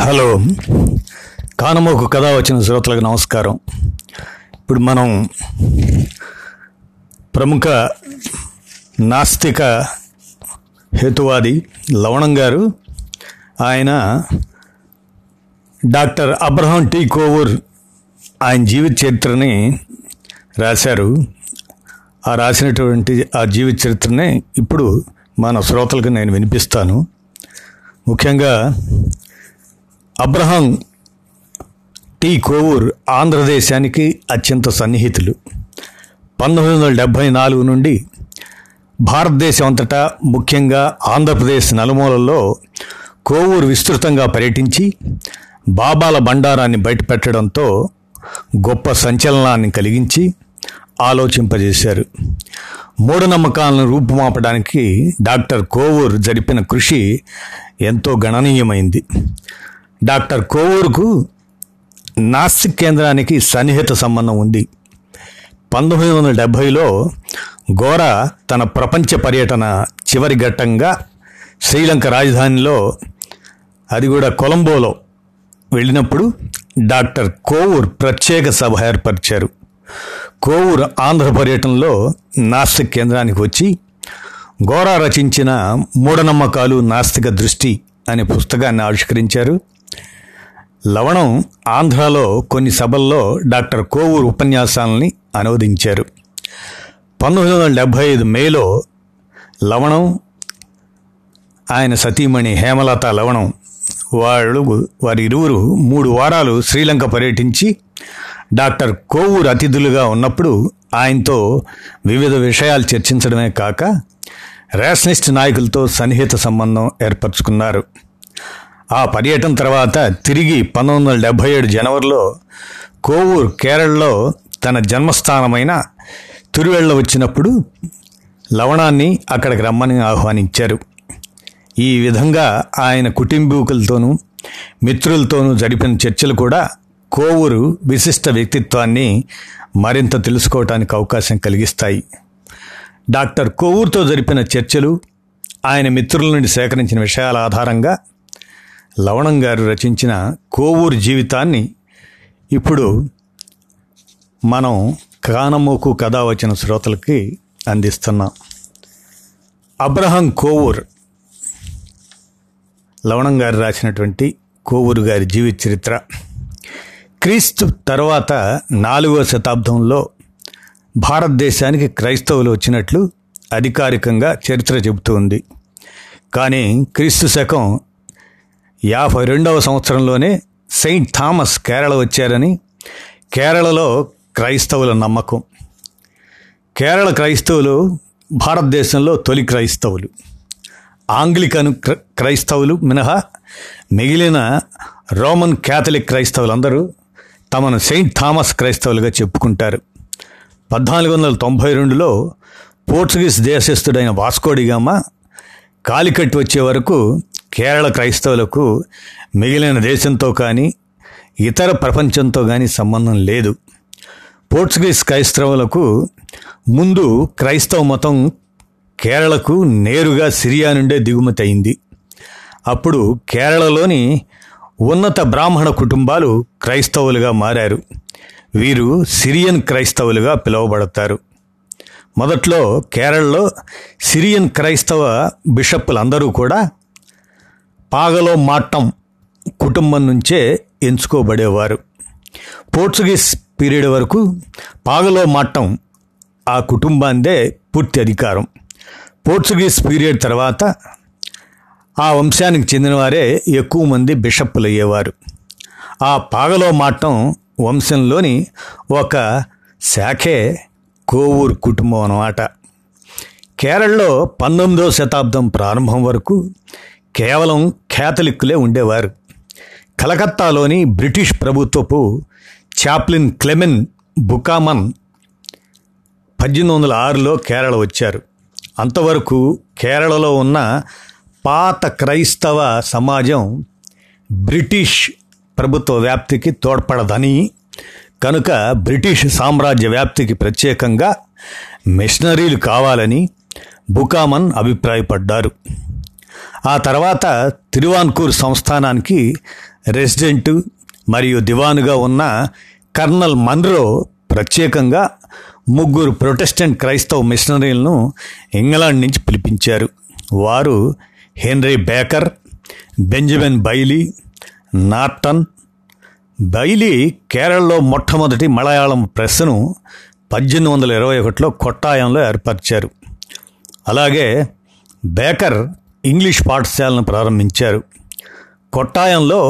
Hello. కానమోకు కథ వచ్చిన శ్రోతలకు నమస్కారం. ఇప్పుడు మనం ప్రముఖ నాస్తిక హేతువాది లవణం గారు ఆయన డాక్టర్ అబ్రహం టీ. కోవూర్ ఆయన జీవిత చరిత్రని రాశారు. ఆ రాసినటువంటి ఆ జీవిత చరిత్రని ఇప్పుడు మన శ్రోతలకు నేను వినిపిస్తాను. ముఖ్యంగా అబ్రహం టి కోవూర్ ఆంధ్రదేశానికి అత్యంత సన్నిహితులు. పంతొమ్మిది వందల డెబ్భై నాలుగు నుండి భారతదేశం అంతటా ముఖ్యంగా ఆంధ్రప్రదేశ్ నలుమూలల్లో కోవూరు విస్తృతంగా పర్యటించి బాబాల బండారాన్ని బయటపెట్టడంతో గొప్ప సంచలనాన్ని కలిగించి ఆలోచింపజేశారు. మూఢనమ్మకాలను రూపుమాపడానికి డాక్టర్ కోవూర్ జరిపిన కృషి ఎంతో గణనీయమైంది. డాక్టర్ కోవూరుకు నాస్తిక్ కేంద్రానికి సన్నిహిత సంబంధం ఉంది. పంతొమ్మిది వందల డెబ్భైలో గోరా తన ప్రపంచ పర్యటన చివరి ఘట్టంగా శ్రీలంక రాజధానిలో అది కూడా కొలంబోలో వెళ్ళినప్పుడు డాక్టర్ కోవూర్ ప్రత్యేక సభ ఏర్పరిచారు. కోవూర్ ఆంధ్ర పర్యటనలో నాస్తిక్ కేంద్రానికి వచ్చి గోరా రచించిన మూఢనమ్మకాలు నాస్తిక దృష్టి అనే పుస్తకాన్ని ఆవిష్కరించారు. లవణం ఆంధ్రాలో కొన్ని సభల్లో డాక్టర్ కోవూరు ఉపన్యాసాలని అనువదించారు. పంతొమ్మిది వందల డెబ్భై ఐదు మేలో లవణం ఆయన సతీమణి హేమలత లవణం వాళ్ళు వారి ఇరువురు మూడు వారాలు శ్రీలంక పర్యటించి డాక్టర్ కోవూరు అతిథులుగా ఉన్నప్పుడు ఆయనతో వివిధ విషయాలు చర్చించడమే కాక రేషనిస్ట్ నాయకులతో సన్నిహిత సంబంధం ఏర్పరచుకున్నారు. ఆ పర్యటన తర్వాత తిరిగి పంతొమ్మిది వందల డెబ్భై ఏడు జనవరిలో కోవూరు కేరళలో తన జన్మస్థానమైన తిరువెళ్ళ వచ్చినప్పుడు లవణాన్ని అక్కడికి రమ్మని ఆహ్వానించారు. ఈ విధంగా ఆయన కుటుంబీకులతోనూ మిత్రులతోనూ జరిపిన చర్చలు కూడా కోవూరు విశిష్ట వ్యక్తిత్వాన్ని మరింత తెలుసుకోవటానికి అవకాశం కలిగిస్తాయి. డాక్టర్ కోవూరుతో జరిపిన చర్చలు ఆయన మిత్రుల నుండి సేకరించిన విషయాల ఆధారంగా లవణం గారు రచించిన కోవూరు జీవితాన్ని ఇప్పుడు మనం కానమోకు కథ వచ్చిన శ్రోతలకి అందిస్తున్నాం. అబ్రహం కోవూర్. లవణం గారు రాసినటువంటి కోవూరు గారి జీవిత చరిత్ర క్రీస్తు తర్వాత నాలుగవ శతాబ్దంలో భారతదేశానికి క్రైస్తవులు వచ్చినట్లు అధికారికంగా చరిత్ర చెబుతూ ఉంది. కానీ క్రీస్తు శకం యాభై రెండవ సంవత్సరంలోనే సెయింట్ థామస్ కేరళ వచ్చారని కేరళలో క్రైస్తవుల నమ్మకం. కేరళ క్రైస్తవులు భారతదేశంలో తొలి క్రైస్తవులు. ఆంగ్లికన్ క్ర- క్రైస్తవులు మినహా మిగిలిన రోమన్ క్యాథలిక్ క్రైస్తవులందరూ తమను సెయింట్ థామస్ క్రైస్తవులుగా చెప్పుకుంటారు. పద్నాలుగు వందల తొంభై రెండులో పోర్చుగీస్ దేశస్థుడైన వాస్కోడిగామ కాలికట్ వచ్చే వరకు కేరళ క్రైస్తవులకు మిగిలిన దేశంతో కానీ ఇతర ప్రపంచంతో కానీ సంబంధం లేదు. పోర్చుగీస్ క్రైస్తవులకు ముందు క్రైస్తవ మతం కేరళకు నేరుగా సిరియా నుండే దిగుమతి అయింది. అప్పుడు కేరళలోని ఉన్నత బ్రాహ్మణ కుటుంబాలు క్రైస్తవులుగా మారారు. వీరు సిరియన్ క్రైస్తవులుగా పిలువబడతారు. మొదట్లో కేరళలో సిరియన్ క్రైస్తవ బిషప్పులందరూ కూడా పాగలో మాట్టం కుటుంబం నుంచే ఎంచుకోబడేవారు. పోర్చుగీస్ పీరియడ్ వరకు పాగలో మాట్టం ఆ కుటుంబాందే పూర్తి అధికారం. పోర్చుగీస్ పీరియడ్ తర్వాత ఆ వంశానికి చెందినవారే ఎక్కువ మంది బిషప్పులు అయ్యేవారు ఆ పాగలో మాట్టం వంశంలోని ఒక శాఖే కోవూరు కుటుంబం అన్నమాట. కేరళలో పంతొమ్మిదవ శతాబ్దం ప్రారంభం వరకు కేవలం క్యాథలిక్కులే ఉండేవారు. కలకత్తాలోని బ్రిటిష్ ప్రభుత్వపు చాప్లిన్ క్లెమెన్ బుకామన్ పద్దెనిమిది వందల ఆరులో కేరళ వచ్చారు. అంతవరకు కేరళలో ఉన్న పాత క్రైస్తవ సమాజం బ్రిటిష్ ప్రభుత్వ వ్యాప్తికి తోడ్పడదని కనుక బ్రిటిష్ సామ్రాజ్య వ్యాప్తికి ప్రత్యేకంగా మిషనరీలు కావాలని బుకామన్ అభిప్రాయపడ్డారు. ఆ తర్వాత తిరువాన్కూర్ సంస్థానానికి రెసిడెంట్ మరియు దివానుగా ఉన్న కర్నల్ మన్రో ప్రత్యేకంగా ముగ్గురు ప్రొటెస్టెంట్ క్రైస్తవ మిషనరీలను ఇంగ్లాండ్ నుంచి పిలిపించారు. వారు Henry Baker Benjamin Bailey Norton. Bailey కేరళలో మొట్టమొదటి మలయాళం ప్రెస్ను పద్దెనిమిది వందల ఇరవై ఒకటిలో కొట్టాయంలో ఏర్పరిచారు. అలాగే బేకర్ ఇంగ్లీష్ పాఠశాలను ప్రారంభించారు. కొట్టాయంలో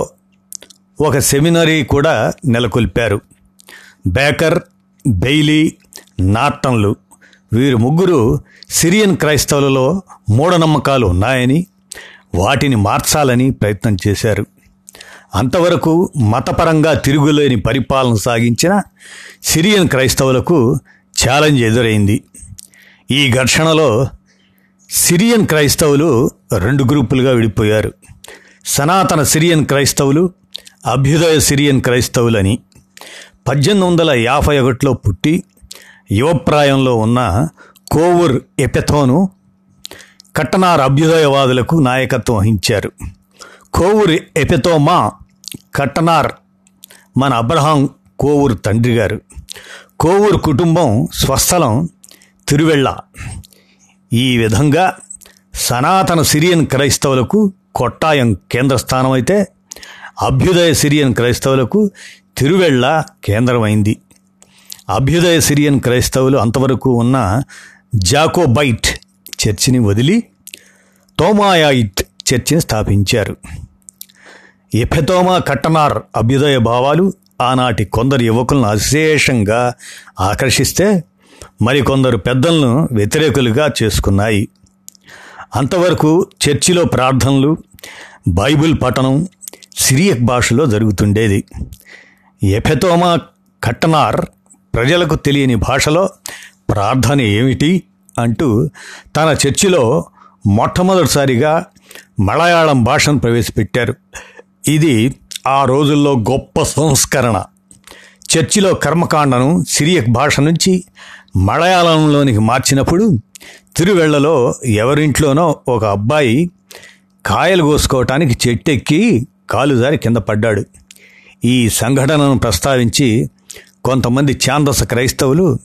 ఒక సెమినరీ కూడా నెలకొల్పారు. బేకర్ బెయిలీ నార్టన్లు వీరు ముగ్గురు సిరియన్ క్రైస్తవులలో మూఢనమ్మకాలు ఉన్నాయని వాటిని మార్చాలని ప్రయత్నం చేశారు. అంతవరకు మతపరంగా తిరుగులేని పరిపాలన సాగించిన సిరియన్ క్రైస్తవులకు ఛాలెంజ్ ఎదురైంది. ఈ ఘర్షణలో సిరియన్ క్రైస్తవులు రెండు గ్రూపులుగా విడిపోయారు. సనాతన సిరియన్ క్రైస్తవులు అభ్యుదయ సిరియన్ క్రైస్తవులని పద్దెనిమిది వందల యాభై ఒకటిలో పుట్టి యువప్రాయంలో ఉన్న కోవూర్ ఎపెథోను కట్టనార్ అభ్యుదయవాదులకు నాయకత్వం వహించారు. కోవూర్ ఎపెతోమా కట్టనార్ మన అబ్రహాం కోవూర్ తండ్రి గారు కోవూరు కుటుంబం స్వస్థలం తిరువెళ్ళ. ఈ విధంగా సనాతన సిరియన్ క్రైస్తవులకు కొట్టాయం కేంద్ర స్థానం అయితే అభ్యుదయ సిరియన్ క్రైస్తవులకు తిరువెళ్ళ కేంద్రమైంది. అభ్యుదయ సిరియన్ క్రైస్తవులు అంతవరకు ఉన్న జాకోబైట్ చర్చిని వదిలి తోమాయాయిట్ చర్చిని స్థాపించారు. ఎఫెతోమా కట్టనార్ అభ్యుదయ భావాలు ఆనాటి కొందరు యువకులను అశేషంగా ఆకర్షిస్తే మరికొందరు పెద్దలను వ్యతిరేకులుగా చేసుకున్నాయి. అంతవరకు చర్చిలో ప్రార్థనలు బైబిల్ పఠనం సిరియక్ భాషలో జరుగుతుండేది. ఎఫెతోమా కట్టనార్ ప్రజలకు తెలియని భాషలో ప్రార్థన ఏమిటి అంటూ తన చర్చిలో మొట్టమొదటిసారిగా మలయాళం భాషను ప్రవేశపెట్టారు. ఇది ఆ రోజుల్లో గొప్ప సంస్కరణ. చర్చిలో కర్మకాండను సిరియక్ భాష నుంచి మలయాళంలోనికి మార్చినప్పుడు తిరువెళ్ళలో ఎవరింట్లోనో ఒక అబ్బాయి కాయలు కోసుకోవటానికి చెట్టెక్కి కాలుదారి కింద పడ్డాడు. ఈ సంఘటనను ప్రస్తావించి కొంతమంది ఛాందస క్రైస్తవులు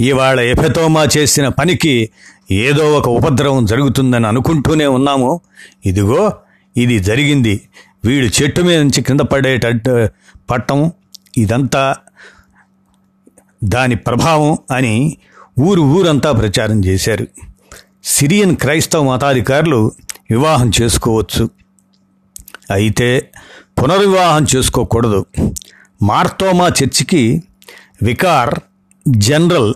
ఇవాళ ఎఫెతోమా చేసిన పనికి ఏదో ఒక ఉపద్రవం జరుగుతుందని అనుకుంటూనే ఉన్నాము. ఇదిగో ఇది జరిగింది. వీడు చెట్టు మీద నుంచి కింద పడేటట్టు పట్టం ఇదంతా దాని ప్రభావం అని ఊరు ఊరంతా ప్రచారం చేశారు. సిరియన్ క్రైస్తవ మతాధికారులు వివాహం చేసుకోవచ్చు. అయితే పునర్వివాహం చేసుకోకూడదు. మార్తోమా చర్చికి వికార్ జనరల్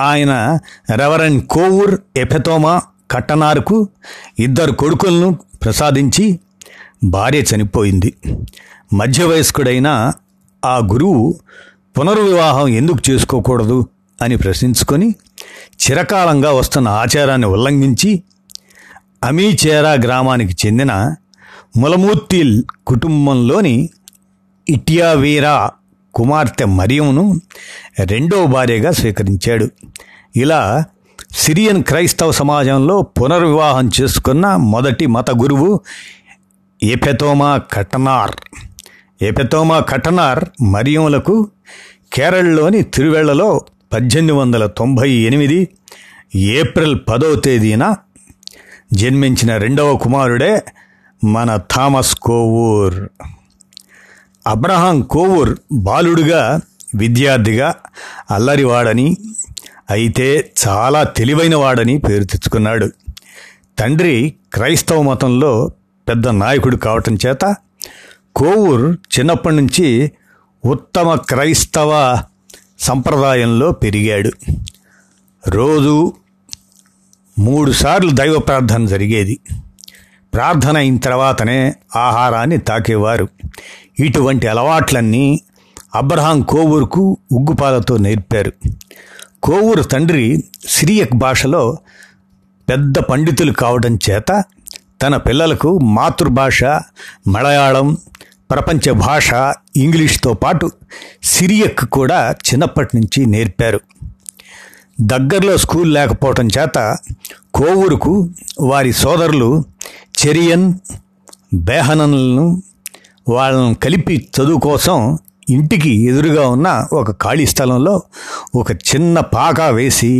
ఆయన రెవరెండ్ కోవూర్ ఎఫెతోమా కట్టనారుకు ఇద్దరు కొడుకులను ప్రసాదించి భార్య చనిపోయింది. మధ్య వయస్కుడైన ఆ గురువు పునర్వివాహం ఎందుకు చేసుకోకూడదు అని ప్రశ్నించుకొని చిరకాలంగా వస్తున్న ఆచారాన్ని ఉల్లంఘించి అమీచేరా గ్రామానికి చెందిన ములమూర్తిల్ కుటుంబంలోని ఇటియావీరా కుమార్తె మరియంను రెండో భార్యగా స్వీకరించాడు. ఇలా సిరియన్ క్రైస్తవ సమాజంలో పునర్వివాహం చేసుకున్న మొదటి మత గురువు ఎపెతోమా కటనార్. ఎపెతోమా కటనార్ మరియములకు కేరళలోని తిరువెళ్ళలో పద్దెనిమిది వందల తొంభై ఎనిమిది ఏప్రిల్ పదో తేదీన జన్మించిన రెండవ కుమారుడే మన థామస్ కోవూర్. అబ్రహాం కోవూర్ బాలుడుగా విద్యార్థిగా అల్లరివాడని అయితే చాలా తెలివైనవాడని పేరు తెచ్చుకున్నాడు. తండ్రి క్రైస్తవ మతంలో పెద్ద నాయకుడు కావటం చేత కోవూర్ చిన్నప్పటి నుంచి ఉత్తమ క్రైస్తవ సంప్రదాయంలో పెరిగాడు. రోజు మూడుసార్లు దైవ ప్రార్థన జరిగేది. ప్రార్థన అయిన తర్వాతనే ఆహారాన్ని తాకేవారు. ఇటువంటి అలవాట్లన్నీ అబ్రహాం కోవూరుకు ఉగ్గుపాలతో నేర్పారు. కోవూరు తండ్రి సిరియక్ భాషలో పెద్ద పండితులు కావడం చేత తన పిల్లలకు మాతృభాష మలయాళం ప్రపంచ భాష ఇంగ్లీష్తో పాటు సిరియక్ కూడా చిన్నప్పటి నుంచి నేర్పారు. దగ్గరలో స్కూల్ లేకపోవటం చేత కోవూరుకు వారి సోదరులు చెరియన్ బేహనన్లను వాళ్ళను కలిపి చదువు కోసం ఇంటికి ఎదురుగా ఉన్న ఒక ఖాళీ స్థలంలో ఒక చిన్న పాక వేసి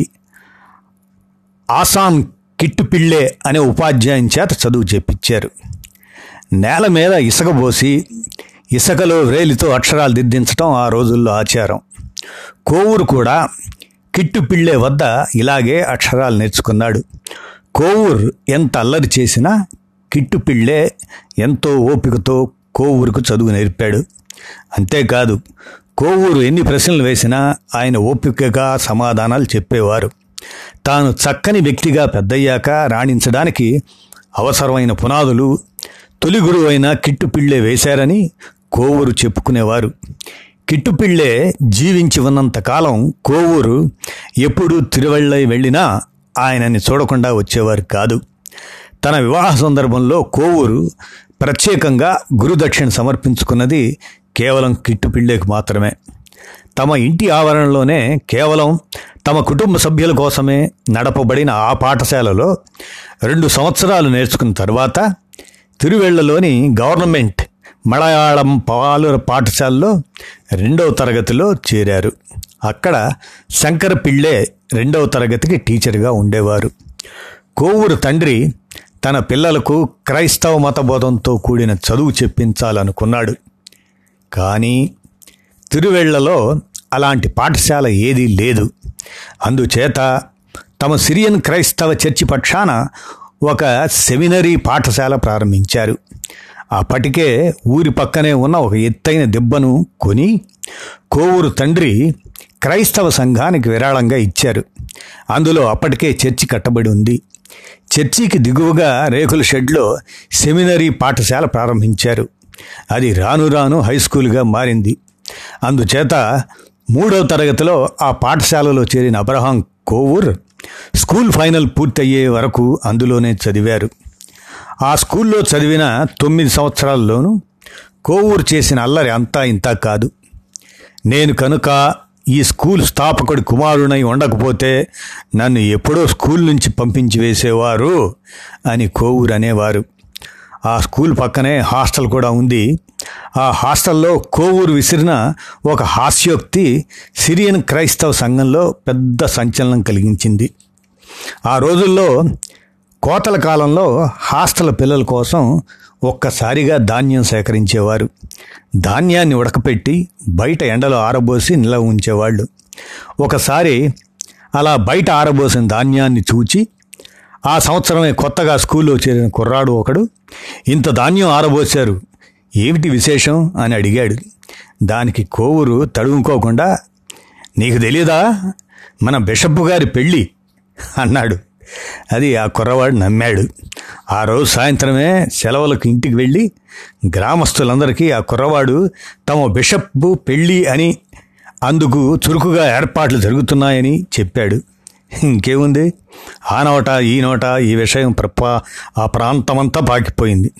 ఆసాన్ కిట్టు పిళ్ళే అనే ఉపాధ్యాయుని చేత చదువు చెప్పించారు నేల మీద ఇసుక పోసి ఇసుకలో వ్రేలితో అక్షరాలు దిద్దించడం ఆ రోజుల్లో ఆచారం. కోవూరు కూడా కిట్టు పిళ్ళే వద్ద ఇలాగే అక్షరాలు నేర్చుకున్నాడు. కోవూరు ఎంత అల్లరి చేసినా కిట్టు పిళ్ళే ఎంతో ఓపికతో కోవూరుకు చదువు నేర్పాడు. అంతేకాదు కోవూరు ఎన్ని ప్రశ్నలు వేసినా ఆయన ఓపికగా సమాధానాలు చెప్పేవారు. తాను చక్కని వ్యక్తిగా పెద్దయ్యాక రాణించడానికి అవసరమైన పునాదులు తొలి గురువు అయిన కిట్టుపిళ్ళే వేశారని కోవూరు చెప్పుకునేవారు. కిట్టుపిళ్ళే జీవించి ఉన్నంతకాలం కోవూరు ఎప్పుడు తిరువళ్ళై వెళ్ళినా ఆయనని చూడకుండా వచ్చేవారు కాదు. తన వివాహ సందర్భంలో కోవూరు ప్రత్యేకంగా గురుదక్షిణ సమర్పించుకున్నది కేవలం కిట్టుపిళ్ళేకు మాత్రమే. తమ ఇంటి ఆవరణలోనే కేవలం తమ కుటుంబ సభ్యుల కోసమే నడపబడిన ఆ పాఠశాలలో రెండు సంవత్సరాలు నేర్చుకున్న తర్వాత తిరువెళ్ళలోని గవర్నమెంట్ మలయాళం పాలుర పాఠశాలలో రెండవ తరగతిలో చేరారు. అక్కడ శంకర పిళ్ళే రెండవ తరగతికి టీచర్గా ఉండేవారు. కోవూరు తండ్రి తన పిల్లలకు క్రైస్తవ మతబోధంతో కూడిన చదువు చెప్పించాలనుకున్నాడు. కానీ తిరువెళ్ళలో అలాంటి పాఠశాల ఏదీ లేదు. అందుచేత తమ సిరియన్ క్రైస్తవ చర్చి పక్షాన ఒక సెమినరీ పాఠశాల ప్రారంభించారు. అప్పటికే ఊరి పక్కనే ఉన్న ఒక ఎత్తైన దెబ్బను కొని కోవూరు తండ్రి క్రైస్తవ సంఘానికి విరాళంగా ఇచ్చారు. అందులో అప్పటికే చర్చి కట్టబడి ఉంది. చర్చికి దిగువగా రేకుల షెడ్లో సెమినరీ పాఠశాల ప్రారంభించారు. అది రాను రాను హై స్కూల్గా మారింది. అందుచేత మూడవ తరగతిలో ఆ పాఠశాలలో చేరిన అబ్రహాం కోవూర్ స్కూల్ ఫైనల్ పూర్తయ్యే వరకు అందులోనే చదివారు. ఆ స్కూల్లో చదివిన తొమ్మిది సంవత్సరాల్లోనూ కోవూరు చేసిన అల్లరి అంతా ఇంతా కాదు. నేను కనుక ఈ స్కూల్ స్థాపకుడి కుమారునై ఉండకపోతే నన్ను ఎప్పుడో స్కూల్ నుంచి పంపించి వేసేవారు అని కోవూరు అనేవారు. ఆ స్కూల్ పక్కనే హాస్టల్ కూడా ఉంది. ఆ హాస్టల్లో కోవూరు విసిరిన ఒక హాస్యోక్తి సిరియన్ క్రైస్తవ సంఘంలో పెద్ద సంచలనం కలిగించింది. ఆ రోజుల్లో కోతల కాలంలో హాస్టల్ పిల్లల కోసం ఒక్కసారిగా ధాన్యం సేకరించేవారు. ధాన్యాన్ని ఉడకపెట్టి బయట ఎండలో ఆరబోసి నిల్వ ఉంచేవాళ్ళు. ఒకసారి అలా బయట ఆరబోసిన ధాన్యాన్ని చూచి ఆ సంవత్సరమే కొత్తగా స్కూల్లో చేరిన కుర్రాడు ఒకడు ఇంత ధాన్యం ఆరబోశారు. ఏమిటి విశేషం? అని అడిగాడు. దానికి కోవూరు తడుముకోకుండా నీకు తెలియదా మన బిషప్ గారి పెళ్ళి. అన్నాడు. అది ఆ కుర్రవాడు నమ్మాడు. ఆ రోజు సాయంత్రమే సెలవులకు ఇంటికి వెళ్ళి గ్రామస్తులందరికీ ఆ కుర్రవాడు తమ బిషప్ పెళ్ళి అని అందుకు చురుకుగా ఏర్పాట్లు జరుగుతున్నాయని చెప్పాడు. ఇంకేముంది? ఆ నోట ఈ నోట ఈ విషయం ప్రప ఆ ప్రాంతమంతా పాకిపోయింది.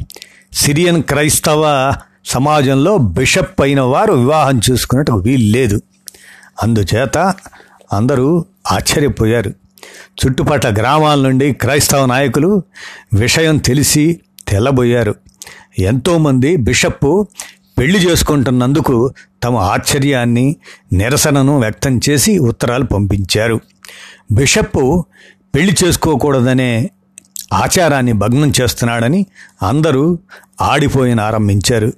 సిరియన్ క్రైస్తవ సమాజంలో బిషప్ అయిన వారు వివాహం చూసుకున్నట్టు వీలు లేదు అందుచేత అందరూ ఆశ్చర్యపోయారు. చుట్టుపక్కల గ్రామాల నుండి క్రైస్తవ నాయకులు విషయం తెలిసి తెల్లబోయారు. ఎంతోమంది బిషప్ పెళ్ళి చేసుకుంటున్నందుకు తమ ఆశ్చర్యాన్ని నిరసనను వ్యక్తం చేసి ఉత్తరాలు పంపించారు. బిషప్ పెళ్ళి చేసుకోకూడదనే ఆచారాన్ని భగ్నం చేస్తున్నాడని అందరూ ఆడిపోయిన ఆరంభించారు.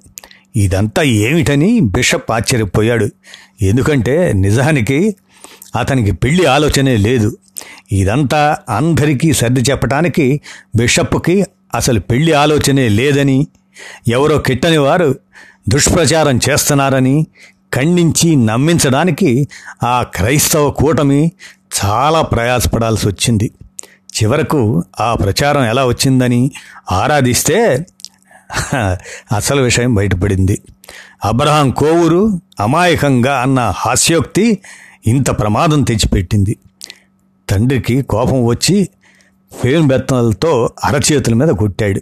ఇదంతా ఏమిటని బిషప్ ఆశ్చర్యపోయాడు. ఎందుకంటే నిజానికి అతనికి పెళ్ళి ఆలోచనే లేదు. ఇదంతా అందరికీ సర్ది చెప్పటానికి బిషప్కి అసలు పెళ్ళి ఆలోచనే లేదని ఎవరో కిట్టని వారు దుష్ప్రచారం చేస్తున్నారని ఖండించి నమ్మించడానికి ఆ క్రైస్తవ కూటమి చాలా ప్రయాసపడాల్సి వచ్చింది. చివరకు ఆ ప్రచారం ఎలా వచ్చిందని ఆరాధిస్తే అసలు విషయం బయటపడింది. అబ్రహాం కోవూరు అమాయకంగా అన్న హాస్యోక్తి ఇంత ప్రమాదం తెచ్చిపెట్టింది. తండ్రికి కోపం వచ్చి ఫేమ్ బెత్తలతో అరచేతుల మీద కొట్టాడు.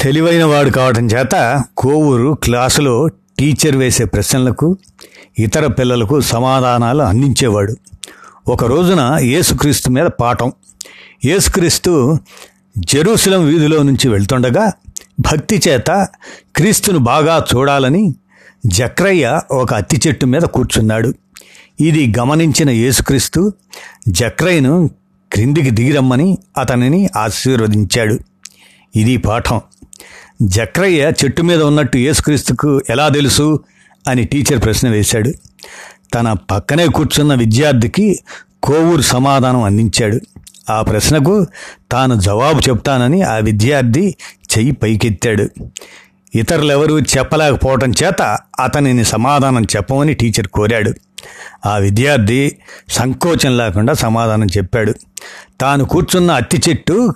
తెలివైన వాడు కావటం చేత కోవూరు క్లాసులో టీచర్ వేసే ప్రశ్నలకు ఇతర పిల్లలకు సమాధానాలు అందించేవాడు. ఒక రోజున యేసుక్రీస్తు మీద పాఠం. యేసుక్రీస్తు జెరూసలం వీధిలో నుంచి వెళ్తుండగా భక్తి చేత క్రీస్తును బాగా చూడాలని జక్రయ్య ఒక అత్తి చెట్టు మీద కూర్చున్నాడు. ఇది గమనించిన యేసుక్రీస్తు జక్రయ్యను క్రిందికి దిగిరమ్మని అతనిని ఆశీర్వదించాడు. ఇది పాఠం. జక్రయ్య చెట్టు మీద ఉన్నట్టు యేసుక్రీస్తుకు ఎలా తెలుసు? అని టీచర్ ప్రశ్న వేశాడు. తన పక్కనే కూర్చున్న విద్యార్థికి కోవూరు సమాధానం అందించాడు. ఆ ప్రశ్నకు తాను జవాబు చెప్తానని ఆ విద్యార్థి చెయ్యి పైకెత్తాడు. ఇతరులెవరూ చెప్పలేకపోవటం చేత అతనిని సమాధానం చెప్పమని టీచర్ కోరాడు. ఆ విద్యార్థి సంకోచం లేకుండా సమాధానం చెప్పాడు. తాను కూర్చున్న అత్తి చెట్టు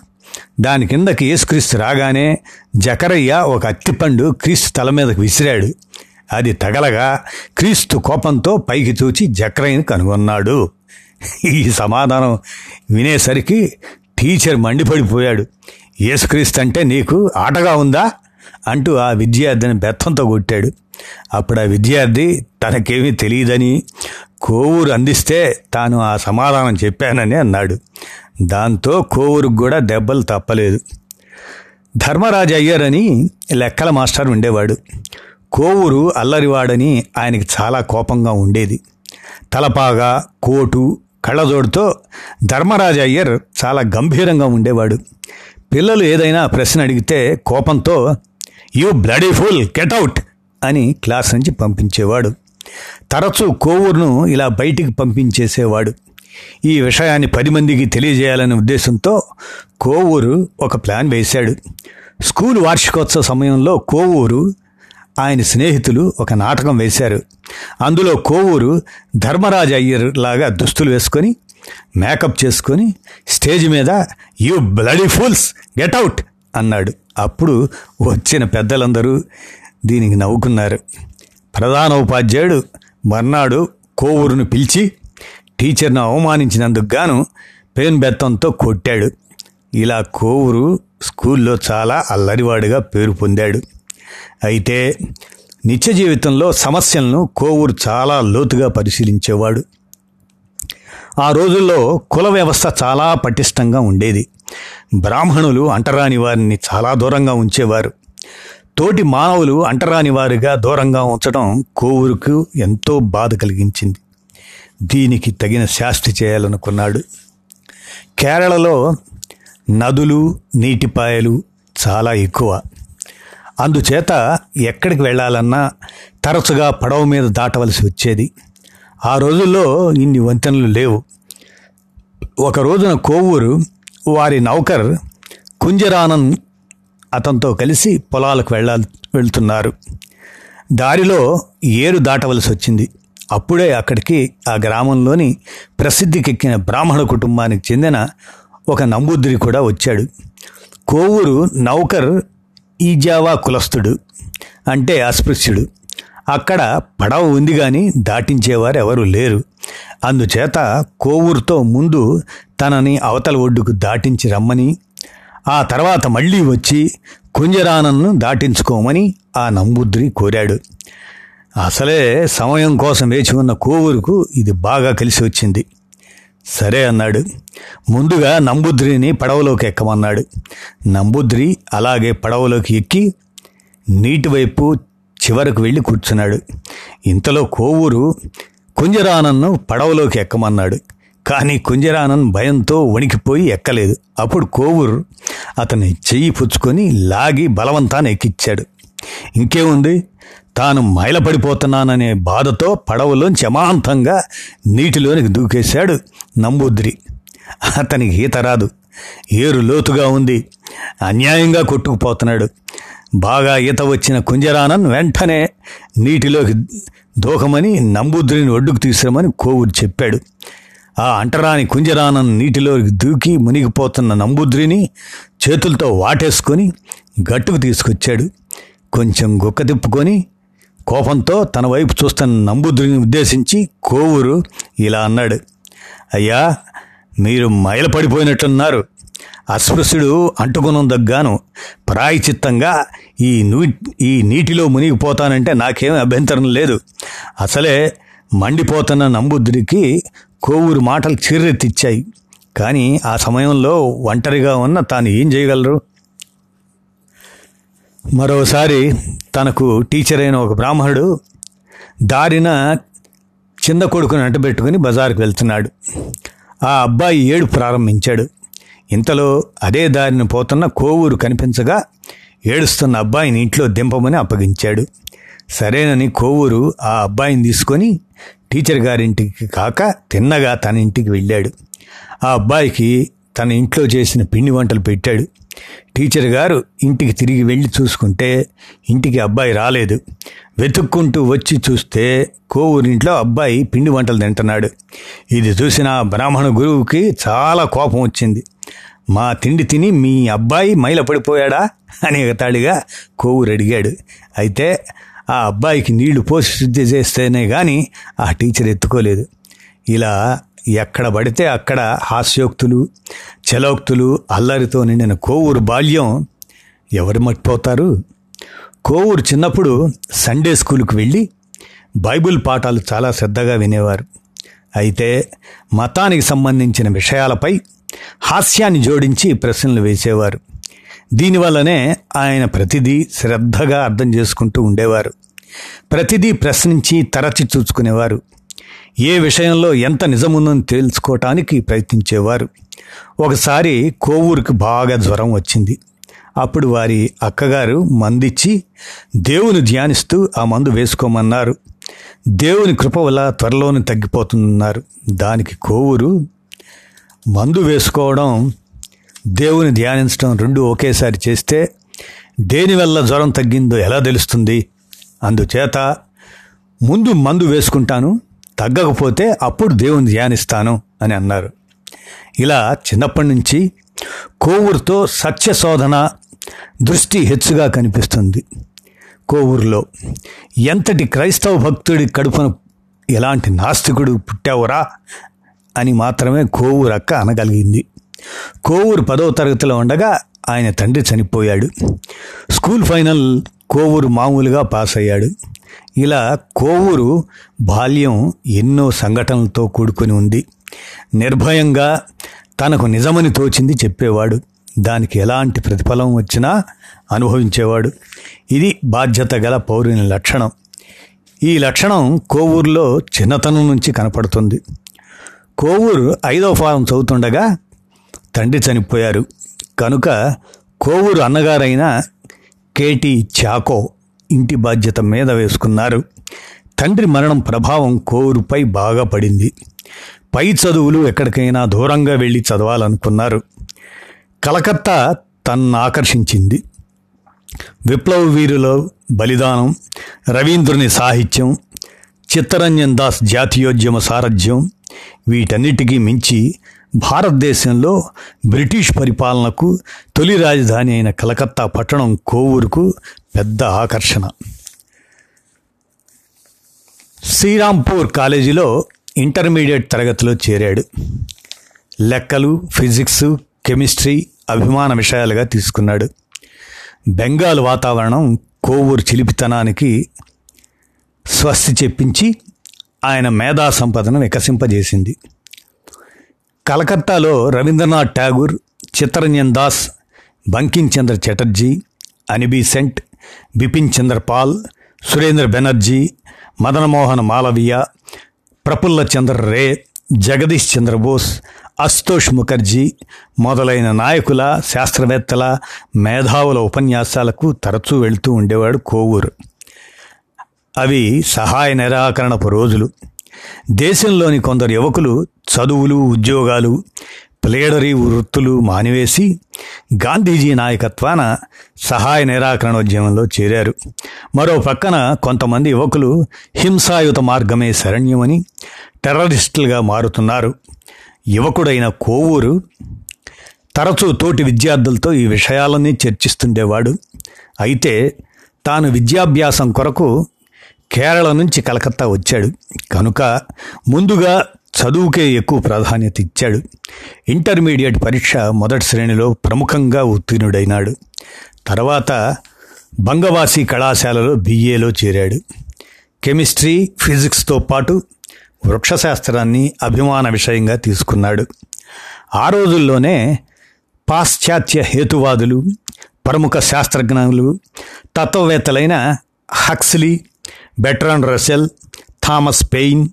దాని కిందకి ఏసుక్రీస్తు రాగానే జకరయ్య ఒక అత్తిపండు క్రీస్తు తల మీదకు విసిరాడు. అది తగలగా క్రీస్తు కోపంతో పైకి చూచి జక్రయ్యను కనుగొన్నాడు. ఈ సమాధానం వినేసరికి టీచర్ మండిపడిపోయాడు. యేసుక్రీస్తు అంటే నీకు ఆటగా ఉందా? అంటూ ఆ విద్యార్థిని బెత్తంతో కొట్టాడు. అప్పుడు ఆ విద్యార్థి తనకేమీ తెలియదని కోవూరు అందిస్తే తాను ఆ సమాధానం చెప్పానని అన్నాడు. దాంతో కోవూరుకు కూడా దెబ్బలు తప్పలేదు. ధర్మరాజు అయ్యారని లెక్కల మాస్టర్ ఉండేవాడు. కోవూరు అల్లరివాడని ఆయనకి చాలా కోపంగా ఉండేది. తలపాగా కోటు కళ్ళజోడుతో ధర్మరాజు అయ్యర్ చాలా గంభీరంగా ఉండేవాడు. పిల్లలు ఏదైనా ప్రశ్న అడిగితే కోపంతో you bloody fool get out అని క్లాస్ నుంచి పంపించేవాడు. తరచూ కోవూరును ఇలా బయటికి పంపించేసేవాడు. ఈ విషయాన్ని పది మందికి తెలియజేయాలనే ఉద్దేశంతో కోవూరు ఒక ప్లాన్ వేశాడు. స్కూల్ వార్షికోత్సవ సమయంలో కోవూరు ఆయన స్నేహితులు ఒక నాటకం వేశారు. అందులో కోవూరు ధర్మరాజ అయ్యర్ లాగా దుస్తులు వేసుకొని మేకప్ చేసుకొని స్టేజ్ మీద you bloody fools get out అన్నాడు. అప్పుడు వచ్చిన పెద్దలందరూ దీనికి నవ్వుకున్నారు. ప్రధాన ఉపాధ్యాయుడు మర్నాడు కోవూరును పిలిచి టీచర్ను అవమానించినందుకు గాను పేన్ బెత్తంతో కొట్టాడు. ఇలా కోవూరు స్కూల్లో చాలా అల్లరివాడిగా పేరు పొందాడు. అయితే నిత్య జీవితంలో సమస్యలను కోవూరు చాలా లోతుగా పరిశీలించేవాడు. ఆ రోజుల్లో కుల వ్యవస్థ చాలా పటిష్టంగా ఉండేది. బ్రాహ్మణులు అంటరాని వారిని చాలా దూరంగా ఉంచేవారు. తోటి మానవులు అంటరాని వారిగా దూరంగా ఉంచడం కోవూరుకు ఎంతో బాధ కలిగించింది. దీనికి తగిన శాస్తి చేయాలనుకున్నాడు. కేరళలో నదులు నీటిపాయలు చాలా ఎక్కువ. అందుచేత ఎక్కడికి వెళ్ళాలన్నా తరచుగా పడవ మీద దాటవలసి వచ్చేది. ఆ రోజుల్లో ఇన్ని వంతెనలు లేవు. ఒక రోజున కోవూరు వారి నౌకర్ కుంజరానన్ అతనితో కలిసి పొలాలకు వెళ్ళా వెళ్తున్నారు. దారిలో ఏరు దాటవలసి వచ్చింది. అప్పుడే అక్కడికి ఆ గ్రామంలోని ప్రసిద్ధికెక్కిన బ్రాహ్మణ కుటుంబానికి చెందిన ఒక నంబూద్రి కూడా వచ్చాడు. కోవూరు నౌకర్ ఈజావా కులస్థుడు అంటే అస్పృశ్యుడు. అక్కడ పడవ ఉంది కానీ దాటించేవారు ఎవరూ లేరు. అందుచేత కోవూరుతో ముందు తనని అవతల ఒడ్డుకు దాటించి రమ్మని ఆ తర్వాత మళ్ళీ వచ్చి కుంజరానన్ను దాటించుకోమని ఆ నంబుద్రి కోరాడు. అసలే సమయం కోసం వేచి ఉన్న కోవూరుకు ఇది బాగా కలిసి వచ్చింది. సరే అన్నాడు. ముందుగా నంబుద్రిని పడవలోకి ఎక్కమన్నాడు. నంబుద్రి అలాగే పడవలోకి ఎక్కి నీటి వైపు చివరకు వెళ్ళి కూర్చున్నాడు. ఇంతలో కోవూరు కుంజరానన్ను పడవలోకి ఎక్కమన్నాడు. కానీ కుంజరానన్ భయంతో వణికిపోయి ఎక్కలేదు. అప్పుడు కోవూరు అతని చెయ్యి పుచ్చుకొని లాగి బలవంతాన్ని ఎక్కిచ్చాడు. ఇంకేముంది? తాను మైలపడిపోతున్నాననే బాధతో పడవలోంచి అమాంతంగా నీటిలోనికి దూకేశాడు నంబూద్రి. అతనికి ఈత రాదు. ఏరు లోతుగా ఉంది. అన్యాయంగా కొట్టుకుపోతున్నాడు. బాగా ఈత వచ్చిన కుంజరానన్ వెంటనే నీటిలోకి దూకమని నంబూద్రిని ఒడ్డుకు తీసిరమని కోవుడు చెప్పాడు. ఆ అంటరాని కుంజరానన్ నీటిలోకి దూకి మునిగిపోతున్న నంబూద్రిని చేతులతో వాటేసుకొని గట్టుకు తీసుకొచ్చాడు. కొంచెం గుక్క తిప్పుకొని కోపంతో తన వైపు చూస్తున్న నంబుద్రిని ఉద్దేశించి కోవూరు ఇలా అన్నాడు. అయ్యా మీరు మైలపడిపోయినట్లున్నారు అస్పృశ్యుడు అంటుకున్నందుకు ప్రాయచిత్తంగా ఈ నూ ఈ నీటిలో మునిగిపోతానంటే నాకేం అభ్యంతరం లేదు. అసలే మండిపోతున్న నంబుద్రికి కోవూరు మాటలు చీరెత్తిచ్చాయి. కానీ ఆ సమయంలో ఒంటరిగా ఉన్న తాను ఏం చేయగలరు? మరోసారి తనకు టీచర్ అయిన ఒక బ్రాహ్మణుడు దారిన చిన్న కొడుకుని అంటబెట్టుకుని బజారుకు వెళ్తున్నాడు. ఆ అబ్బాయి ఏడు ప్రారంభించాడు. ఇంతలో అదే దారిన పోతున్న కోవూరు కనిపించగా ఏడుస్తున్న అబ్బాయిని ఇంట్లో దింపమని అప్పగించాడు. సరేనని కోవూరు ఆ అబ్బాయిని తీసుకొని టీచర్ గారింటికి కాక తిన్నగా తన ఇంటికి వెళ్ళాడు. ఆ అబ్బాయికి తన ఇంట్లో చేసిన పిండి వంటలు పెట్టాడు. టీచర్ గారు ఇంటికి తిరిగి వెళ్ళి చూసుకుంటే ఇంటికి అబ్బాయి రాలేదు. వెతుక్కుంటూ వచ్చి చూస్తే కోవూరింట్లో అబ్బాయి పిండి వంటలు తింటున్నాడు. ఇది చూసిన బ్రాహ్మణ గురువుకి చాలా కోపం వచ్చింది. మా తిండి తిని మీ అబ్బాయి మైల పడిపోయాడా? అని తాళిగా కోవూరు అడిగాడు. అయితే ఆ అబ్బాయికి నీళ్ళు పోసి శుద్ధి చేస్తేనే కానీ ఆ టీచర్ ఎత్తుకోలేదు. ఇలా ఎక్కడ పడితే అక్కడ హాస్యోక్తులు చలోక్తులు అల్లరితో నిండిన కోవూరు బాల్యం ఎవరు మర్చిపోతారు కోవూరు చిన్నప్పుడు సండే స్కూల్కి వెళ్ళి బైబిల్ పాఠాలు చాలా శ్రద్ధగా వినేవారు. అయితే మతానికి సంబంధించిన విషయాలపై హాస్యాన్ని జోడించి ప్రశ్నలు వేసేవారు. దీనివల్లనే ఆయన ప్రతిదీ శ్రద్ధగా అర్థం చేసుకుంటూ ఉండేవారు. ప్రతిదీ ప్రశ్నించి తరచి చూసుకునేవారు. ఏ విషయంలో ఎంత నిజముందని తెలుసుకోవటానికి ప్రయత్నించేవారు. ఒకసారి కోవూరుకి బాగా జ్వరం వచ్చింది. అప్పుడు వారి అక్కగారు మందిచ్చి దేవుని ధ్యానిస్తూ ఆ మందు వేసుకోమన్నారు. దేవుని కృప వల్ల త్వరలోనే తగ్గిపోతున్నారు. దానికి కోవూరు మందు వేసుకోవడం దేవుని ధ్యానించడం రెండు ఒకేసారి చేస్తే దేనివల్ల జ్వరం తగ్గిందో ఎలా తెలుస్తుంది? అందుచేత ముందు మందు వేసుకుంటాను. తగ్గకపోతే అప్పుడు దేవుని ధ్యానిస్తాను అని అన్నారు. ఇలా చిన్నప్పటి నుంచి కోవూరుతో సత్య శోధన దృష్టి హెచ్చుగా కనిపిస్తుంది. కోవూరులో ఎంతటి క్రైస్తవ భక్తుడి కడుపున ఎలాంటి నాస్తికుడు పుట్టావురా? అని మాత్రమే కోవూరు అక్క అనగలిగింది. కోవూరు పదవ తరగతిలో ఉండగా ఆయన తండ్రి చనిపోయాడు. స్కూల్ ఫైనల్ కోవూరు మామూలుగా పాస్ అయ్యాడు ఇలా కోవూరు బాల్యం ఎన్నో సంఘటనలతో కూడుకొని ఉంది. నిర్భయంగా తనకు నిజమని తోచింది చెప్పేవాడు. దానికి ఎలాంటి ప్రతిఫలం వచ్చినా అనుభవించేవాడు. ఇది బాధ్యత గల పౌరుని లక్షణం. ఈ లక్షణం కోవూరులో చిన్నతనం నుంచి కనపడుతుంది. కోవూరు ఐదవ ఫారం చదువుతుండగా తండ్రి చనిపోయారు. కనుక కోవూరు అన్నగారైన కేటీ చాకో ఇంటి బాధ్యత మీద వేసుకున్నారు. తండ్రి మరణం ప్రభావం కోరుపై బాగా పడింది. పై చదువులు ఎక్కడికైనా దూరంగా వెళ్ళి చదవాలనుకున్నారు. కలకత్తా తన్ను ఆకర్షించింది. విప్లవ వీరుల బలిదానం రవీంద్రుని సాహిత్యం చిత్తరంజన్ దాస్ జాతీయోద్యమ సారథ్యం వీటన్నిటికీ మించి భారతదేశంలో బ్రిటిష్ పరిపాలనకు తొలి రాజధాని అయిన కలకత్తా పట్టణం కోవూరుకు పెద్ద ఆకర్షణ. శ్రీరాంపూర్ కాలేజీలో ఇంటర్మీడియట్ తరగతిలో చేరాడు. లెక్కలు ఫిజిక్స్ కెమిస్ట్రీ అభిమాన విషయాలుగా తీసుకున్నాడు. బెంగాల్ వాతావరణం కోవూరు చిలిపితనానికి స్వస్తి చెప్పించి ఆయన మేధా సంపదను వికసింపజేసింది. కలకత్తాలో రవీంద్రనాథ్ ఠాగూర్ చిత్తరంజన్ దాస్ బంకిం చంద్ర చటర్జీ అనిబీ సెంట్ బిపిన్ చంద్ర పాల్ సురేంద్ర బెనర్జీ మదనమోహన్ మాలవీయ ప్రఫుల్ల చంద్ర రే జగదీష్ చంద్రబోస్ అస్తోష్ ముఖర్జీ మొదలైన నాయకుల శాస్త్రవేత్తల మేధావుల ఉపన్యాసాలకు తరచూ వెళ్తూ ఉండేవాడు కోవూరు. అవి సహాయ నిరాకరణపు రోజులు. దేశంలోని కొందరు యువకులు చదువులు ఉద్యోగాలు ప్లేడరీ వృత్తులు మానివేసి గాంధీజీ నాయకత్వాన సహాయ నిరాకరణోద్యమంలో చేరారు. మరో పక్కన కొంతమంది యువకులు హింసాయుత మార్గమే శరణ్యమని టెర్రరిస్టులుగా మారుతున్నారు. యువకుడైన కోవూరు తరచూ తోటి విద్యార్థులతో ఈ విషయాలన్నీ చర్చిస్తుండేవాడు. అయితే తాను విద్యాభ్యాసం కొరకు కేరళ నుంచి కలకత్తా వచ్చాడు. కనుక ముందుగా చదువుకే ఎక్కువ ప్రాధాన్యత ఇచ్చాడు. ఇంటర్మీడియట్ పరీక్ష మొదటి శ్రేణిలో ప్రముఖంగా ఉత్తీర్ణుడైనాడు. తర్వాత బంగవాసి కళాశాలలో బిఏలో చేరాడు. కెమిస్ట్రీ ఫిజిక్స్తో పాటు వృక్షశాస్త్రాన్ని అభిమాన విషయంగా తీసుకున్నాడు. ఆ రోజుల్లోనే పాశ్చాత్య హేతువాదులు ప్రముఖ శాస్త్రజ్ఞులు తత్వవేత్తలైన Huxley Bertrand Russell Thomas Paine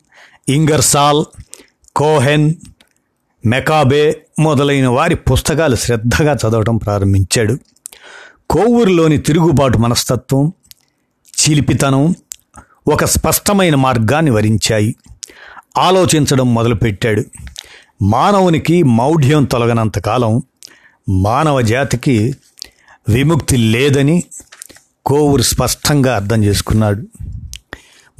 Ingersoll Cohen McCabe మొదలైన వారి పుస్తకాలు శ్రద్ధగా చదవటం ప్రారంభించాడు. కోవూరులోని తిరుగుబాటు మనస్తత్వం చిలిపితనం ఒక స్పష్టమైన మార్గాన్ని వరించాయి. ఆలోచించడం మొదలుపెట్టాడు. మానవునికి మౌఢ్యం తొలగనంతకాలం మానవ జాతికి విముక్తి లేదని కోవూరు స్పష్టంగా అర్థం చేసుకున్నాడు.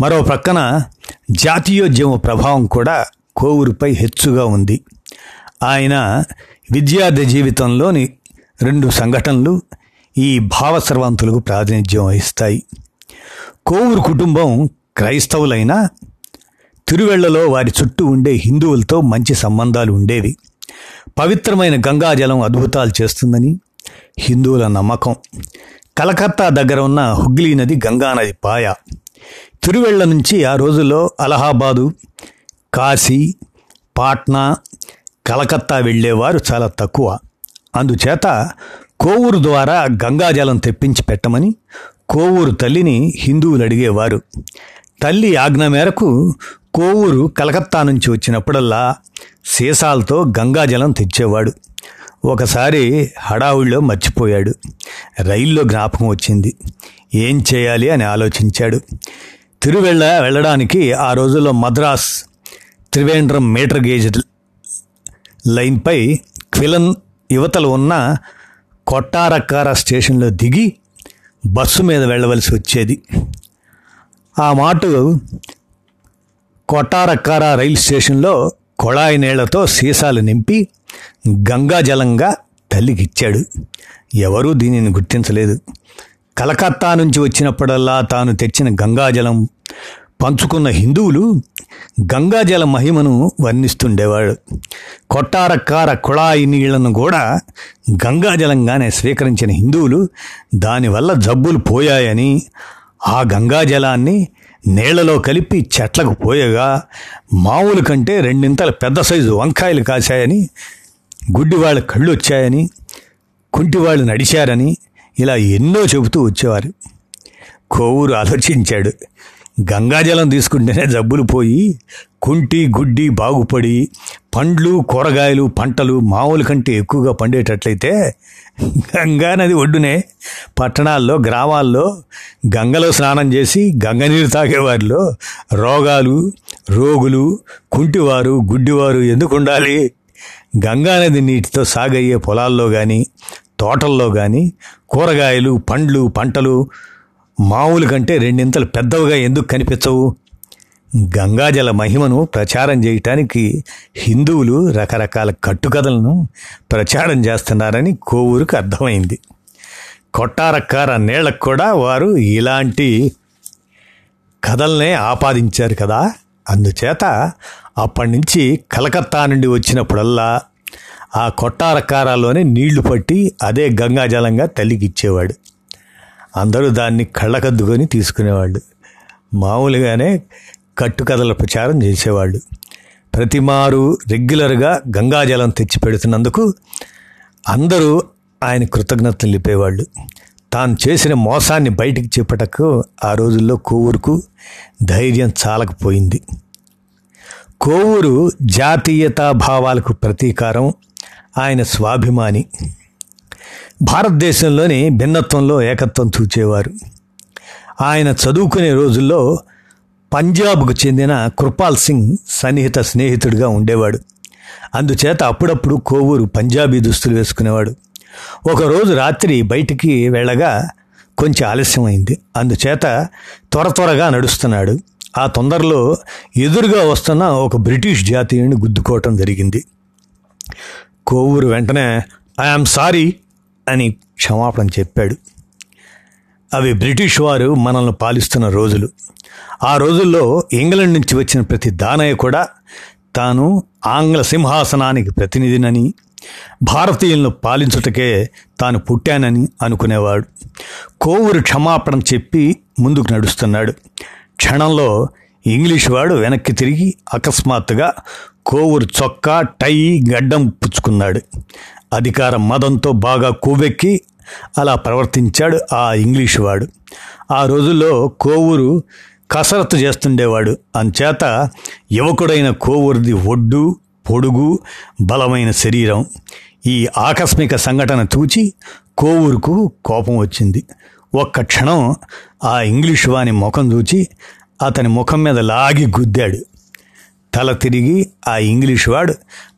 మరో ప్రక్కన జాతీయోద్యమ ప్రభావం కూడా కోవూరుపై హెచ్చుగా ఉంది. ఆయన విద్యార్థి జీవితంలోని రెండు సంఘటనలు ఈ భావసర్వంతులకు ప్రాతినిధ్యం వహిస్తాయి. కోవూరు కుటుంబం క్రైస్తవులైన తిరువెళ్ళలో వారి చుట్టూ ఉండే హిందువులతో మంచి సంబంధాలు ఉండేవి. పవిత్రమైన గంగాజలం అద్భుతాలు చేస్తుందని హిందువుల నమ్మకం. కలకత్తా దగ్గర ఉన్న హుగ్లీ నది గంగానది పాయ. తిరువెళ్ళ నుంచి ఆ రోజుల్లో అలహాబాదు కాశీ పాట్నా కలకత్తా వెళ్ళేవారు చాలా తక్కువ. అందుచేత కోవూరు ద్వారా గంగాజలం తెప్పించి పెట్టమని కోవూరు తల్లిని హిందువులు అడిగేవారు. తల్లి ఆజ్ఞ మేరకు కోవూరు కలకత్తా నుంచి వచ్చినప్పుడల్లా సీసాలతో గంగాజలం తెచ్చేవాడు. ఒకసారి హడావుడిలో మర్చిపోయాడు. రైల్లో జ్ఞాపకం వచ్చింది. ఏం చేయాలి అని ఆలోచించాడు. తిరువెళ్ళ వెళ్ళడానికి ఆ రోజుల్లో మద్రాస్ త్రివేంద్రం మీటర్ గేజ్ లైన్పై క్విలన్ యువతలు ఉన్న కొట్టారక్కార స్టేషన్లో దిగి బస్సు మీద వెళ్ళవలసి వచ్చేది. ఆ మాట కొట్టారక్కార రైలు స్టేషన్లో కొళాయి నీళ్ళతో సీసాలు నింపి గంగాజలంగా తల్లికిచ్చాడు. ఎవరూ దీనిని గుర్తించలేదు. కలకత్తా నుంచి వచ్చినప్పుడల్లా తాను తెచ్చిన గంగాజలం పంచుకున్న హిందువులు గంగాజల మహిమను వర్ణిస్తుండేవాడు కొట్టారక్కార కుళాయి నీళ్ళను కూడా గంగాజలంగానే స్వీకరించిన హిందువులు దానివల్ల జబ్బులు పోయాయని ఆ గంగాజలాన్ని నీళ్ళలో కలిపి చెట్లకు పోయగా మామూలు కంటే రెండింతల పెద్ద సైజు వంకాయలు కాశాయని గుడ్డివాళ్ళ కళ్ళు వచ్చాయని కుంటివాళ్ళు నడిచారని ఇలా ఎన్నో చెబుతూ వచ్చేవారు. కోవూరు ఆలోచించాడు. గంగాజలం తీసుకుంటేనే జబ్బులు పోయి కుంటి గుడ్డి బాగుపడి పండ్లు కూరగాయలు పంటలు మామూలు కంటే ఎక్కువగా పండేటట్లయితే గంగా నది ఒడ్డునే పట్టణాల్లో గ్రామాల్లో గంగలో స్నానం చేసి గంగ నీరు తాగేవారిలో రోగాలు రోగులు కుంటివారు గుడ్డివారు ఎందుకు ఉండాలి? గంగానది నీటితో సాగయ్యే పొలాల్లో కానీ తోటల్లో కానీ కూరగాయలు పండ్లు పంటలు మామూలు కంటే రెండింతలు పెద్దవిగా ఎందుకు కనిపించవు? గంగాజల మహిమను ప్రచారం చేయటానికి హిందువులు రకరకాల కట్టుకథలను ప్రచారం చేస్తున్నారని కోవూరుకు అర్థమైంది. కొట్టారక్కార నీళ్ళకు కూడా వారు ఇలాంటి కథల్నే ఆపాదించారు కదా! అందుచేత అప్పటి నుంచి కలకత్తా నుండి వచ్చినప్పుడల్లా ఆ కొట్టారకారాల్లోనే నీళ్ళు పట్టి అదే గంగాజలంగా తల్లికిచ్చేవాడు. అందరూ దాన్ని కళ్ళకద్దుకొని తీసుకునేవాళ్ళు. మామూలుగానే కట్టుకథల ప్రచారం చేసేవాళ్ళు. ప్రతిమారు రెగ్యులర్గా గంగాజలం తెచ్చి పెడుతున్నందుకు అందరూ ఆయన కృతజ్ఞతలు నిలిపేవాళ్ళు. తాను చేసిన మోసాన్ని బయటికి చెప్పటకు ఆ రోజుల్లో కోవూరుకు ధైర్యం చాలకపోయింది. కోవూరు జాతీయతా భావాలకు ప్రతీకారం ఆయన స్వాభిమాని. భారతదేశంలోని భిన్నత్వంలో ఏకత్వం చూచేవారు. ఆయన చదువుకునే రోజుల్లో పంజాబ్కు చెందిన కృపాల్ సింగ్ సన్నిహిత స్నేహితుడిగా ఉండేవాడు. అందుచేత అప్పుడప్పుడు కోవూరు పంజాబీ దుస్తులు వేసుకునేవాడు. ఒకరోజు రాత్రి బయటికి వెళ్ళగా కొంచెం ఆలస్యమైంది. అందుచేత త్వర త్వరగా నడుస్తున్నాడు. ఆ తొందరలో ఎదురుగా వస్తున్న ఒక బ్రిటిష్ జాతీయుని గుద్దుకోవటం జరిగింది. కోవూరు వెంటనే ఐఆమ్ సారీ అని క్షమాపణ చెప్పాడు. అవి బ్రిటిష్ వారు మనల్ని పాలిస్తున్న రోజులు. ఆ రోజుల్లో ఇంగ్లాండ్ నుంచి వచ్చిన ప్రతి దానయ్య కూడా తాను ఆంగ్ల సింహాసనానికి ప్రతినిధినని భారతీయులను పాలించుటకే తాను పుట్టానని అనుకునేవాడు. కోవూరు క్షమాపణ చెప్పి ముందుకు నడుస్తున్నాడు. క్షణంలో ఇంగ్లీష్ వాడు వెనక్కి తిరిగి అకస్మాత్తుగా కోవూరు చొక్కా టై గడ్డం పుచ్చుకున్నాడు. అధికార మదంతో బాగా కొవ్వెక్కి అలా ప్రవర్తించాడు ఆ ఇంగ్లీషు వాడు. ఆ రోజుల్లో కోవూరు కసరత్తు చేస్తుండేవాడు. అంచేత యువకుడైన కోవూరిది ఒడ్డు పొడుగు బలమైన శరీరం. ఈ ఆకస్మిక సంఘటన చూచి కోవూరుకు కోపం వచ్చింది. ఒక్క క్షణం ఆ ఇంగ్లీష్ వాని ముఖం చూచి అతని ముఖం మీద లాగి గుద్దాడు. తల తిరిగి ఆ ఇంగ్లీష్ వాడు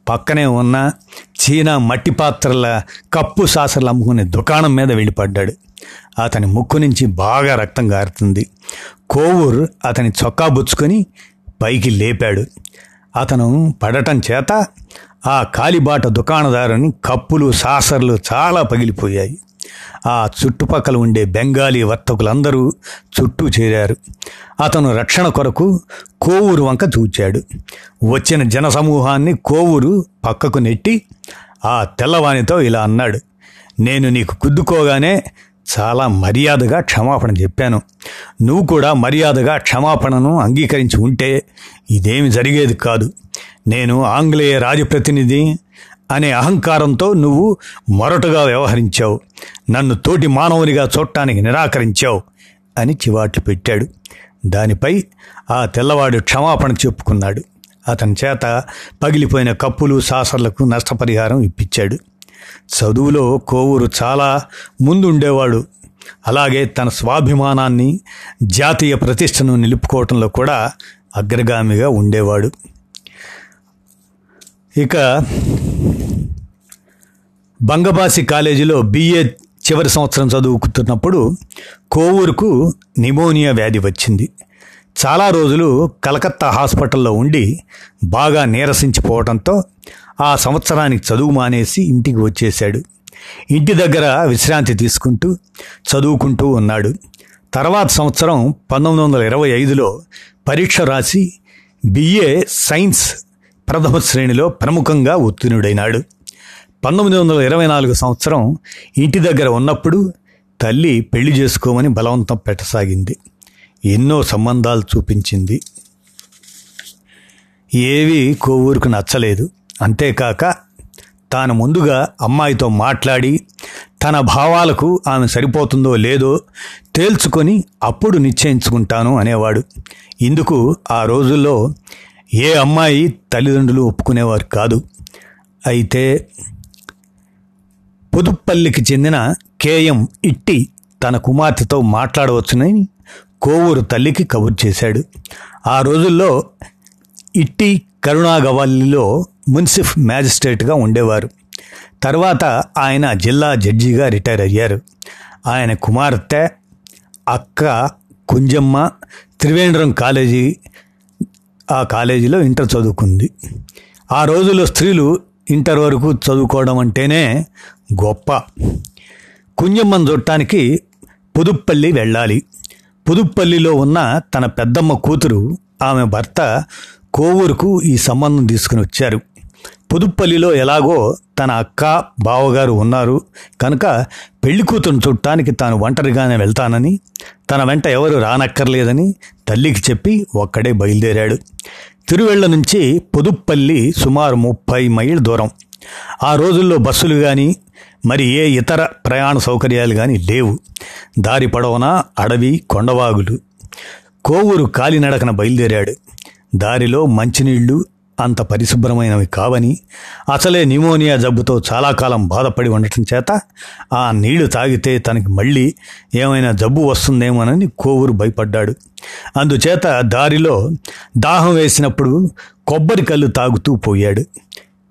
పక్కనే ఉన్న చీనా మట్టి పాత్రల కప్పు సాసర్లు అమ్ముకునే దుకాణం మీద వెళ్ళిపడ్డాడు. అతని ముక్కు నుంచి బాగా రక్తం గారుతుంది. కోవూర్ అతని చొక్కా బుచ్చుకొని పైకి లేపాడు. అతను పడటం చేత ఆ కాలిబాట దుకాణదారుని కప్పులు సాసర్లు చాలా పగిలిపోయాయి. ఆ చుట్టుపక్కల ఉండే బెంగాలీ వర్తకులందరూ చుట్టూ చేరారు. అతను రక్షణ కొరకు కోవూరు వంక చూచాడు వచ్చిన జనసమూహాన్ని కోవూరు పక్కకు నెట్టి ఆ తెల్లవానితో ఇలా అన్నాడు నేను నీకు కుద్దుకోగానే చాలా మర్యాదగా క్షమాపణ చెప్పాను. నువ్వు కూడా మర్యాదగా క్షమాపణను అంగీకరించి ఉంటే ఇదేమి జరిగేది కాదు. నేను ఆంగ్లేయ రాజప్రతినిధి అనే అహంకారంతో నువ్వు మొరటుగా వ్యవహరించావు. నన్ను తోటి మానవునిగా చూడటానికి నిరాకరించావు అని చివాట్లు పెట్టాడు. దానిపై ఆ తెల్లవాడు క్షమాపణ చెప్పుకున్నాడు. అతని చేత పగిలిపోయిన కప్పులు సాసర్లకు నష్టపరిహారం ఇప్పించాడు. చదువులో కోవూరు చాలా ముందుండేవాడు. అలాగే తన స్వాభిమానాన్ని జాతీయ ప్రతిష్టను నిలుపుకోవటంలో కూడా అగ్రగామిగా ఉండేవాడు. ఇక బంగబాసి కాలేజీలో బిఏ చివరి సంవత్సరం చదువుకుతున్నప్పుడు కోవూరుకు నిమోనియా వ్యాధి వచ్చింది. చాలా రోజులు కలకత్తా హాస్పిటల్లో ఉండి బాగా నీరసించిపోవడంతో ఆ సంవత్సరానికి చదువు మానేసి ఇంటికి వచ్చేశాడు. ఇంటి దగ్గర విశ్రాంతి తీసుకుంటూ చదువుకుంటూ ఉన్నాడు. తర్వాత సంవత్సరం పంతొమ్మిది వందల ఇరవై ఐదులో పరీక్ష రాసి బిఏ సైన్స్ ప్రథమ శ్రేణిలో ప్రముఖంగా ఉత్తీర్ణుడైనాడు. పంతొమ్మిది వందల ఇరవై నాలుగు సంవత్సరం ఇంటి దగ్గర ఉన్నప్పుడు తల్లి పెళ్ళి చేసుకోమని బలవంతం పెట్టసాగింది. ఎన్నో సంబంధాలు చూపించింది. ఏవి కోవూరుకు నచ్చలేదు. అంతేకాక తాను ముందుగా అమ్మాయితో మాట్లాడి తన భావాలకు ఆమె సరిపోతుందో లేదో తేల్చుకొని అప్పుడు నిశ్చయించుకుంటాను అనేవాడు. ఇందుకు ఆ రోజుల్లో ఏ అమ్మాయి తల్లిదండ్రులు ఒప్పుకునేవారు కాదు. అయితే పుదుప్పల్లికి చెందిన కేఎం ఇట్టి తన కుమార్తెతో మాట్లాడవచ్చునని కోవూరు తల్లికి కబురు చేశాడు. ఆ రోజుల్లో ఇట్టి కరుణాగవల్లిలో మున్సిఫ్ మ్యాజిస్ట్రేట్గా ఉండేవారు. తర్వాత ఆయన జిల్లా జడ్జిగా రిటైర్ అయ్యారు. ఆయన కుమార్తె అక్క కుంజమ్మ త్రివేంద్రం కాలేజీ ఆ కాలేజీలో ఇంటర్ చదువుకుంది. ఆ రోజుల్లో స్త్రీలు ఇంటర్ వరకు చదువుకోవడం అంటేనే గొప్ప. కుంజమ్మను చూడటానికి పుదుప్పల్లి వెళ్ళాలి. పుదుప్పల్లిలో ఉన్న తన పెద్దమ్మ కూతురు ఆమె భర్త కోవూరుకు ఈ సంబంధం తీసుకుని వచ్చారు. పుదుప్పల్లిలో ఎలాగో తన అక్క బావగారు ఉన్నారు. కనుక పెళ్ళి కూతురు చుట్టానికి తాను ఒంటరిగానే వెళ్తానని తన వెంట ఎవరు రానక్కర్లేదని తల్లికి చెప్పి ఒక్కడే బయలుదేరాడు. తిరువెళ్ళ నుంచి పుదుప్పల్లి సుమారు ముప్పై మైళ్ళ దూరం. ఆ రోజుల్లో బస్సులు కానీ మరి ఏ ఇతర ప్రయాణ సౌకర్యాలు కానీ లేవు. దారి పొడవునా అడవి కొండవాగులు. కోవూరు కాలినడకన బయలుదేరాడు. దారిలో మంచినీళ్ళు అంత పరిశుభ్రమైనవి కావని అసలే న్యూమోనియా జబ్బుతో చాలా కాలం బాధపడి ఉండటం చేత ఆ నీళ్ళు తాగితే తనకి మళ్ళీ ఏమైనా జబ్బు వస్తుందేమోనని కోవూరు భయపడ్డాడు. అందుచేత దారిలో దాహం వేసినప్పుడు కొబ్బరి కళ్ళు తాగుతూ పోయాడు.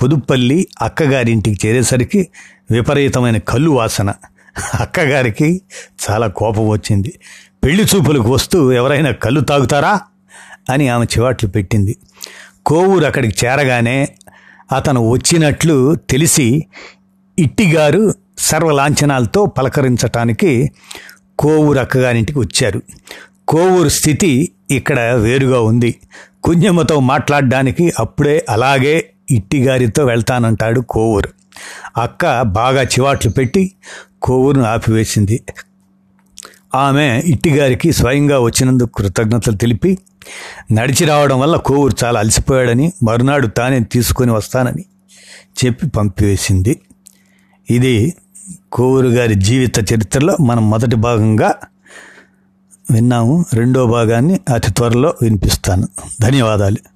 పుదుప్పల్లి అక్కగారింటికి చేరేసరికి విపరీతమైన కళ్ళు వాసన. అక్కగారికి చాలా కోపం వచ్చింది. పెళ్ళి చూపులకు వస్తూ ఎవరైనా కళ్ళు తాగుతారా? అని ఆమె చివాట్లు పెట్టింది. కోవూరు అక్కడికి చేరగానే అతను వచ్చినట్లు తెలిసి ఇట్టిగారు సర్వలాంఛనాలతో పలకరించటానికి కోవూరు అక్కగారింటికి వచ్చారు. కోవూరు స్థితి ఇక్కడ వేరుగా ఉంది. కుంజమ్మతో మాట్లాడడానికి అప్పుడే అలాగే ఇట్టిగారితో వెళ్తానంటాడు కోవూరు. అక్క బాగా చివాట్లు పెట్టి కోవూరును ఆపివేసింది. ఆమె ఇట్టిగారికి స్వయంగా వచ్చినందుకు కృతజ్ఞతలు తెలిపి నడిచి రావడం వల్ల కోవూరు చాలా అలసిపోయాడని మరునాడు తానే తీసుకొని వస్తానని చెప్పి పంపివేసింది. ఇది కోవూరు గారి జీవిత చరిత్రలో మనం మొదటి భాగంగా విన్నాము. రెండో భాగాన్ని అతి త్వరలో వినిపిస్తాను. ధన్యవాదాలు.